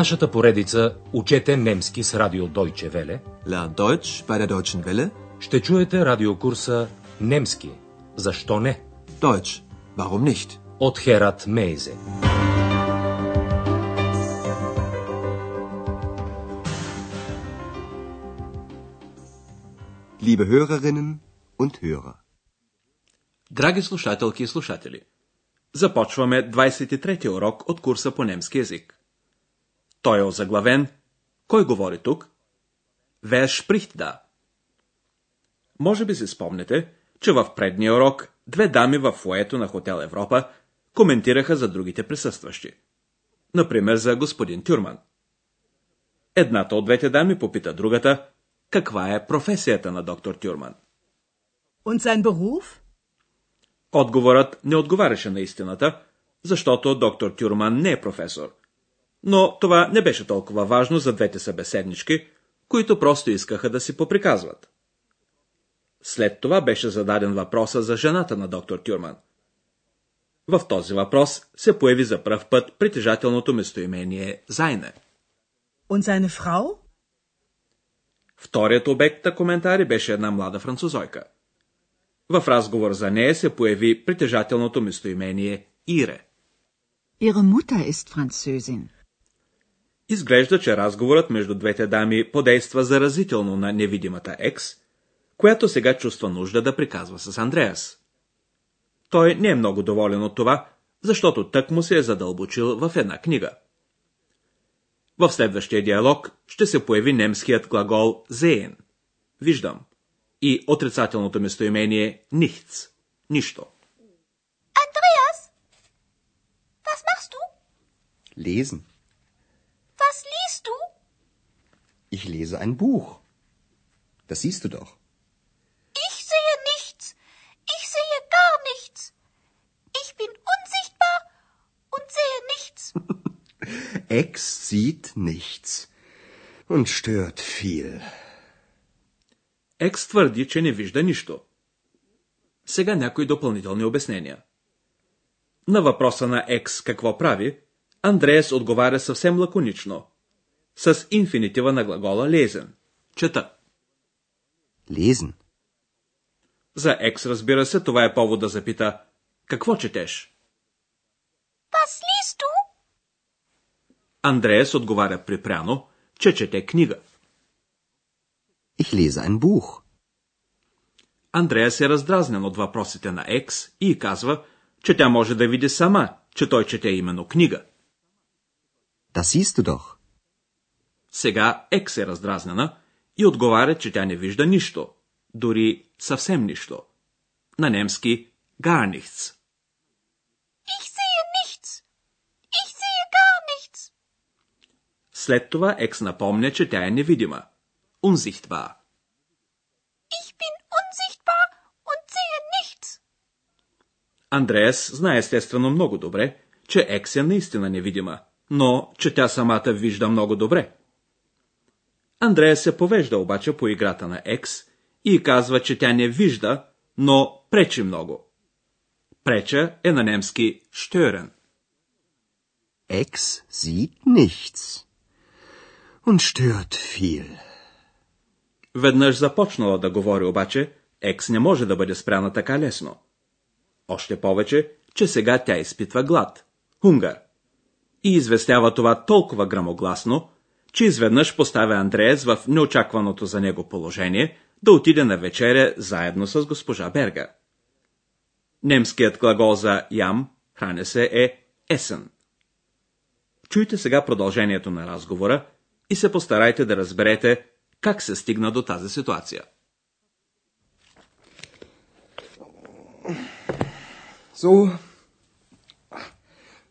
нашата поредица Учете немски с радио Deutsche Welle Lern Deutsch bei der Deutschen Welle. ще чуете радиокурса Немски. Защо не? Deutsch. Warum nicht? От Херат Мейзе. Liebe Hörerinnen und Hörer. Драги слушателки и слушатели, започваме 23-ти урок от курса по немски язик. Той е озаглавен Кой говори тук? Spricht da? Може би си спомнете, че в предния урок две дами в фуето на Хотел Европа коментираха за другите присъстващи. Например, за господин Тюрман. Едната от двете дами попита другата, каква е професията на доктор Тюрман. Und sein Beruf? Отговорът не отговаряше на истината, защото доктор Тюрман не е професор. Но това не беше толкова важно за двете събеседнички, които просто искаха да си поприказват. След това беше зададен въпроса за жената на доктор Тюрман. В този въпрос се появи за пръв път притежателното местоимение Зайне. Und seine Frau? Вторият обект на коментари беше една млада французойка. В разговор за нея се появи притежателното местоимение Ире. Ihre Mutter ist Französin. Изглежда, че разговорът между двете дами подейства заразително на невидимата екс, която сега чувства нужда да приказва с Андреас. Той не е много доволен от това, защото тък му се е задълбочил в една книга. В следващия диалог ще се появи немският глагол sehen – виждам, и отрицателното местоимение nichts – нищо. Andreas, was machst du? Lesen. Was liest du? Ich lese ein Buch. Das siehst du doch. Ich sehe nichts. Ich sehe gar nichts. Ich bin unsichtbar und sehe nichts. Ex sieht nichts und stört viel. Екс твърди, че не вижда нищо. Сега някои допълнителни обяснения. На въпроса на Екс какво прави, Андреас отговаря съвсем лаконично, с инфинитива на глагола лезен – чета. Lesen. За Екс, разбира се, това е повод да запита какво четеш. Liest du? Андреас отговаря припряно, че чете книга. Ich lese ein Buch. Андреас е раздразнен от въпросите на Екс и казва, че тя може да види сама, че той чете именно книга. Das siehst du doch. Сега Екс е раздразнена и отговаря, че тя не вижда нищо, дори съвсем нищо. На немски gar nichts. Ich sehe nichts. Ich sehe gar nichts. След това Екс напомня, че тя е невидима. Unsichtbar. Ich bin unsichtbar und sehe nichts. Андреас знае естествено много добре, че Екс е наистина невидима, но че тя самата вижда много добре. Андреас се повежда обаче по играта на Екс и казва, че тя не вижда, но пречи много. Преча е на немски stören. Ex sieht nichts und stört viel. Веднъж започнала да говори обаче, Екс не може да бъде спряна така лесно. Още повече, че сега тя изпитва глад. Хунгар. И известява това толкова грамогласно, че изведнъж поставя Андреас в неочакваното за него положение да отиде на вечеря заедно с госпожа Берга. Немският глагол за ям, храня се е есен. Чуйте сега продължението на разговора и се постарайте да разберете как се стигна до тази ситуация. So.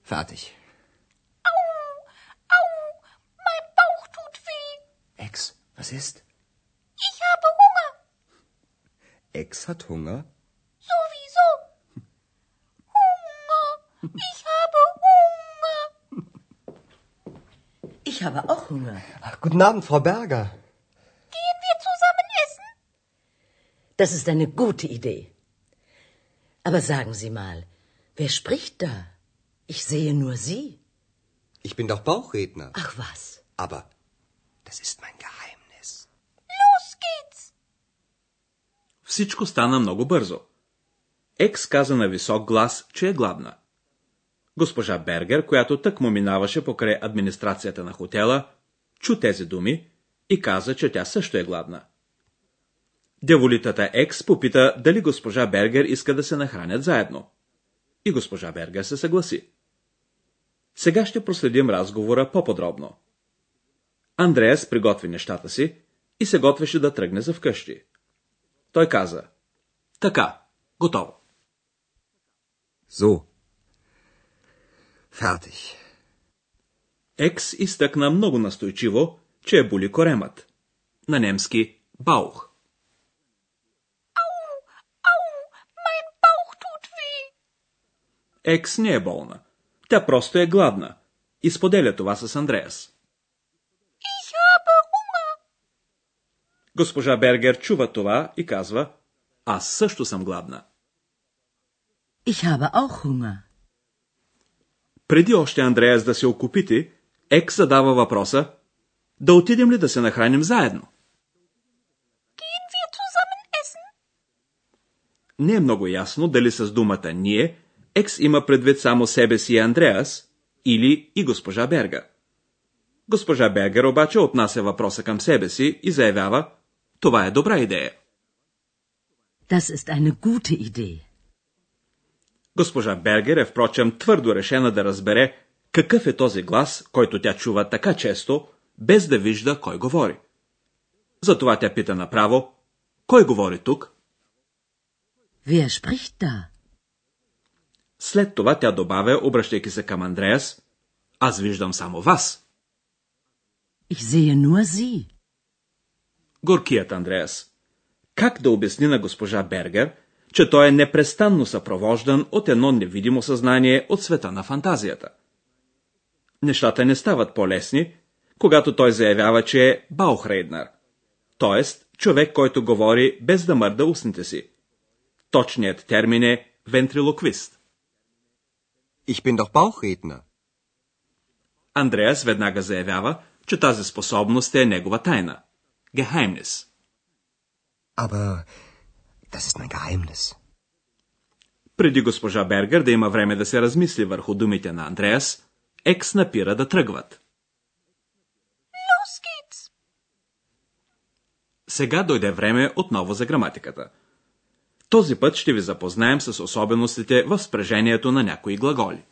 Fertig. Ex, was ist? Ich habe Hunger. Ex hat Hunger? Sowieso. Hunger. Ich habe Hunger. Ich habe auch Hunger. Ach, guten Abend, Frau Berger. Gehen wir zusammen essen? Das ist eine gute Idee. Aber sagen Sie mal, wer spricht da? Ich sehe nur Sie. Ich bin doch Bauchredner. Ach was. Aber das ist mein Geheimnis. Los geht's! Всичко стана много бързо. Екс каза на висок глас, че е гладна. Госпожа Бергер, която тък му минаваше покрай администрацията на хотела, чу тези думи и каза, че тя също е гладна. Дяволитата Екс попита дали госпожа Бергер иска да се нахранят заедно. И госпожа Бергер се съгласи. Сега ще проследим разговора по-подробно. Андреас приготви нещата си и се готвеше да тръгне за вкъщи. Той каза, така, готово. So. Fertig. Екс изтъкна много настойчиво, че е боли коремът. На немски баух. Au, au, mein Bauch tut weh. Екс не е болна. Тя просто е гладна. И споделя това с Андреас. Ich habe Hunger. Госпожа Бергер чува това и казва, аз също съм гладна. Ich habe auch Hunger. Преди още Андреас да се окупити, Екс задава въпроса, да отидем ли да се нахраним заедно? Gehen wir zusammen essen? Не е много ясно дали с думата ние Екс има предвид само себе си и Андреас или и госпожа Берга. Госпожа Бергер обаче отнася въпроса към себе си и заявява, това е добра идея. Das ist eine gute Idee. Госпожа Бергер е впрочем твърдо решена да разбере какъв е този глас, който тя чува така често, без да вижда кой говори. Затова тя пита направо, кой говори тук? Wer spricht da? След това тя добавя, обръщайки се към Андреас, аз виждам само вас. Ich sehe nur Sie. Горкият Андреас. Как да обясни на госпожа Бергер, че той е непрестанно съпровождан от едно невидимо съзнание от света на фантазията? Нещата не стават по-лесни, когато той заявява, че е Баухрейднер, т.е. човек, който говори без да мърда устните си. Точният термин е вентрилоквист. Ich bin doch Bauchredner. Андреас веднага заявява, че тази способност е негова тайна. Geheimnis. Aber das ist mein Geheimnis. Преди госпожа Бергер да има време да се размисли върху думите на Андреас, Екс напира да тръгват. Geht's! Сега дойде време отново за граматиката. Този път ще ви запознаем с особеностите в спрежението на някои глаголи.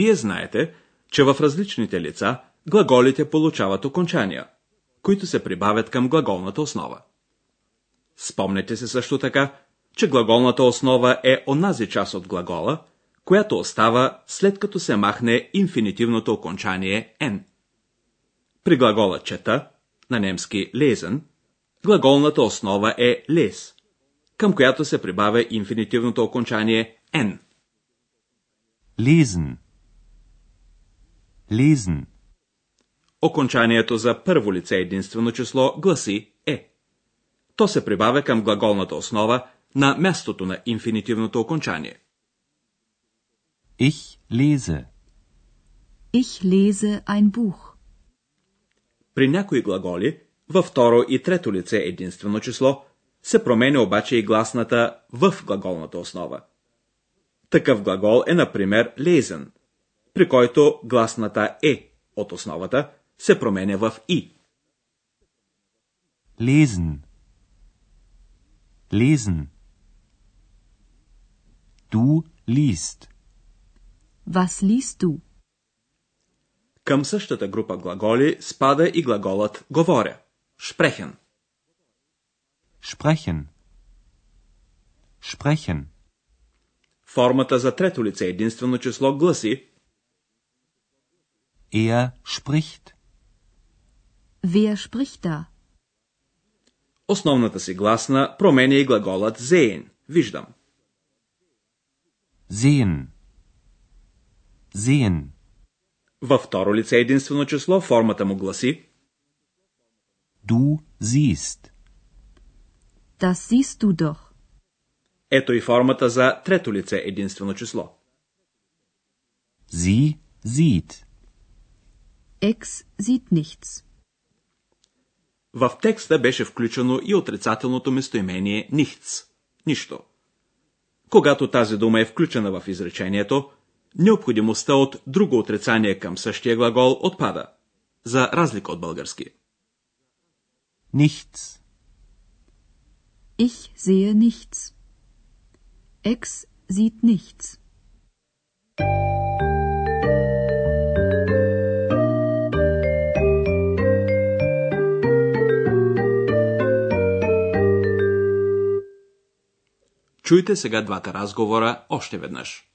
Вие знаете, че в различните лица глаголите получават окончания, които се прибавят към глаголната основа. Спомнете се също така, че глаголната основа е онази част от глагола, която остава след като се махне инфинитивното окончание n. При глагола чета, на немски lesen, глаголната основа е les, към която се прибавя инфинитивното окончание n. lesen, lesen, Окончанието за първо лице единствено число гласи е. То се прибавя към глаголната основа на мястото на инфинитивното окончание. ich lese, Ich lese ein Buch. При някои глаголи, във второ и трето лице единствено число, се променя обаче и гласната в глаголната основа. Такъв глагол е, например, lesen, при който гласната е от основата се променя в и. lesen, lesen. Du liest, Was liest du? Към същата група глаголи спада и глаголът говоря. Sprechen. sprechen, sprechen. Формата за трето лице единствено число гласи Er spricht, Wer spricht da? Основната си гласна променя и глаголът sehen. Виждам. sehen, sehen. Във второ лице единствено число формата му гласи Du siehst. Das siehst du doch. Ето и формата за трето лице единствено число. Sie sieht. Ex sieht nichts. В текста беше включено и отрицателното местоимение nichts – нищо. Когато тази дума е включена в изречението, необходимостта от друго отрицание към същия глагол отпада, за разлика от български. Nichts. Ich sehe nichts. Ex sieht nichts. Чуйте сега двата разговора още веднъж.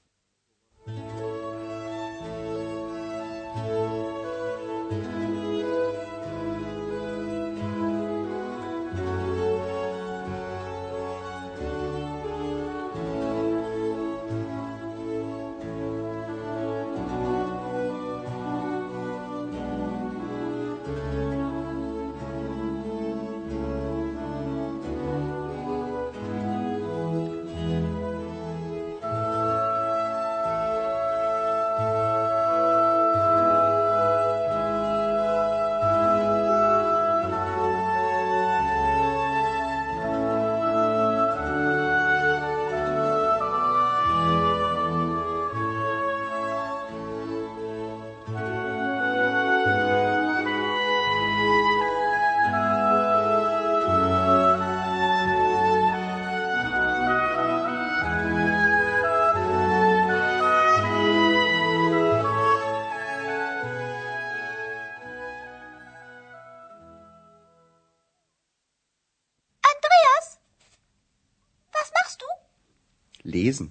Lesen.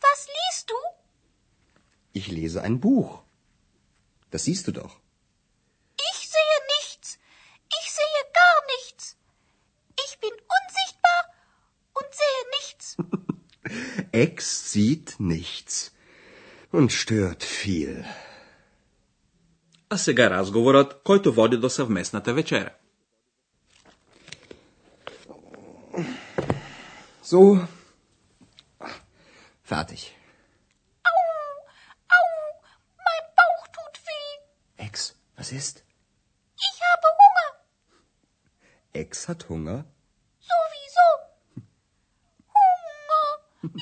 Was liest du? Ich lese ein Buch. Das siehst du doch. Ich sehe nichts. Ich sehe gar nichts. Ich bin unsichtbar und sehe nichts. Ex sieht nichts und stört viel. А сега разговорът, който води до съвместната вечеря. So. Fertig. Au, au, mein Bauch tut weh. Ex, was ist? Ich habe Hunger. Ex hat Hunger? Sowieso. Hunger.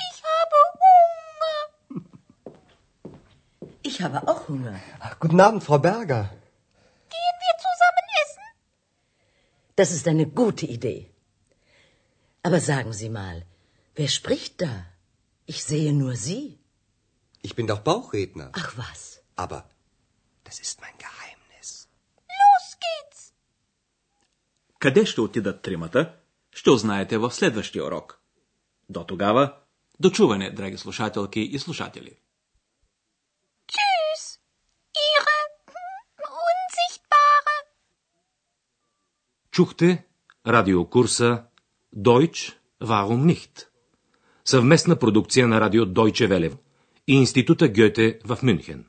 Ich habe Hunger. Ich habe auch Hunger. Ach, guten Abend, Frau Berger. Gehen wir zusammen essen? Das ist eine gute Idee. Aber sagen Sie mal, wer spricht da? Ich sehe nur Sie. Ich bin doch Bauchredner. Ach was. Aber das ist mein Geheimnis. Los geht's. Къде ще отидат тримата, ще узнаете в следващия урок. До тогава, до чуване, драги слушателки и слушатели. Tschüss. Ihre Unsichtbare. Чухте радиокурса Deutsch, warum nicht? Съвместна продукция на радио Deutsche Welle и Института Гьоте в Мюнхен.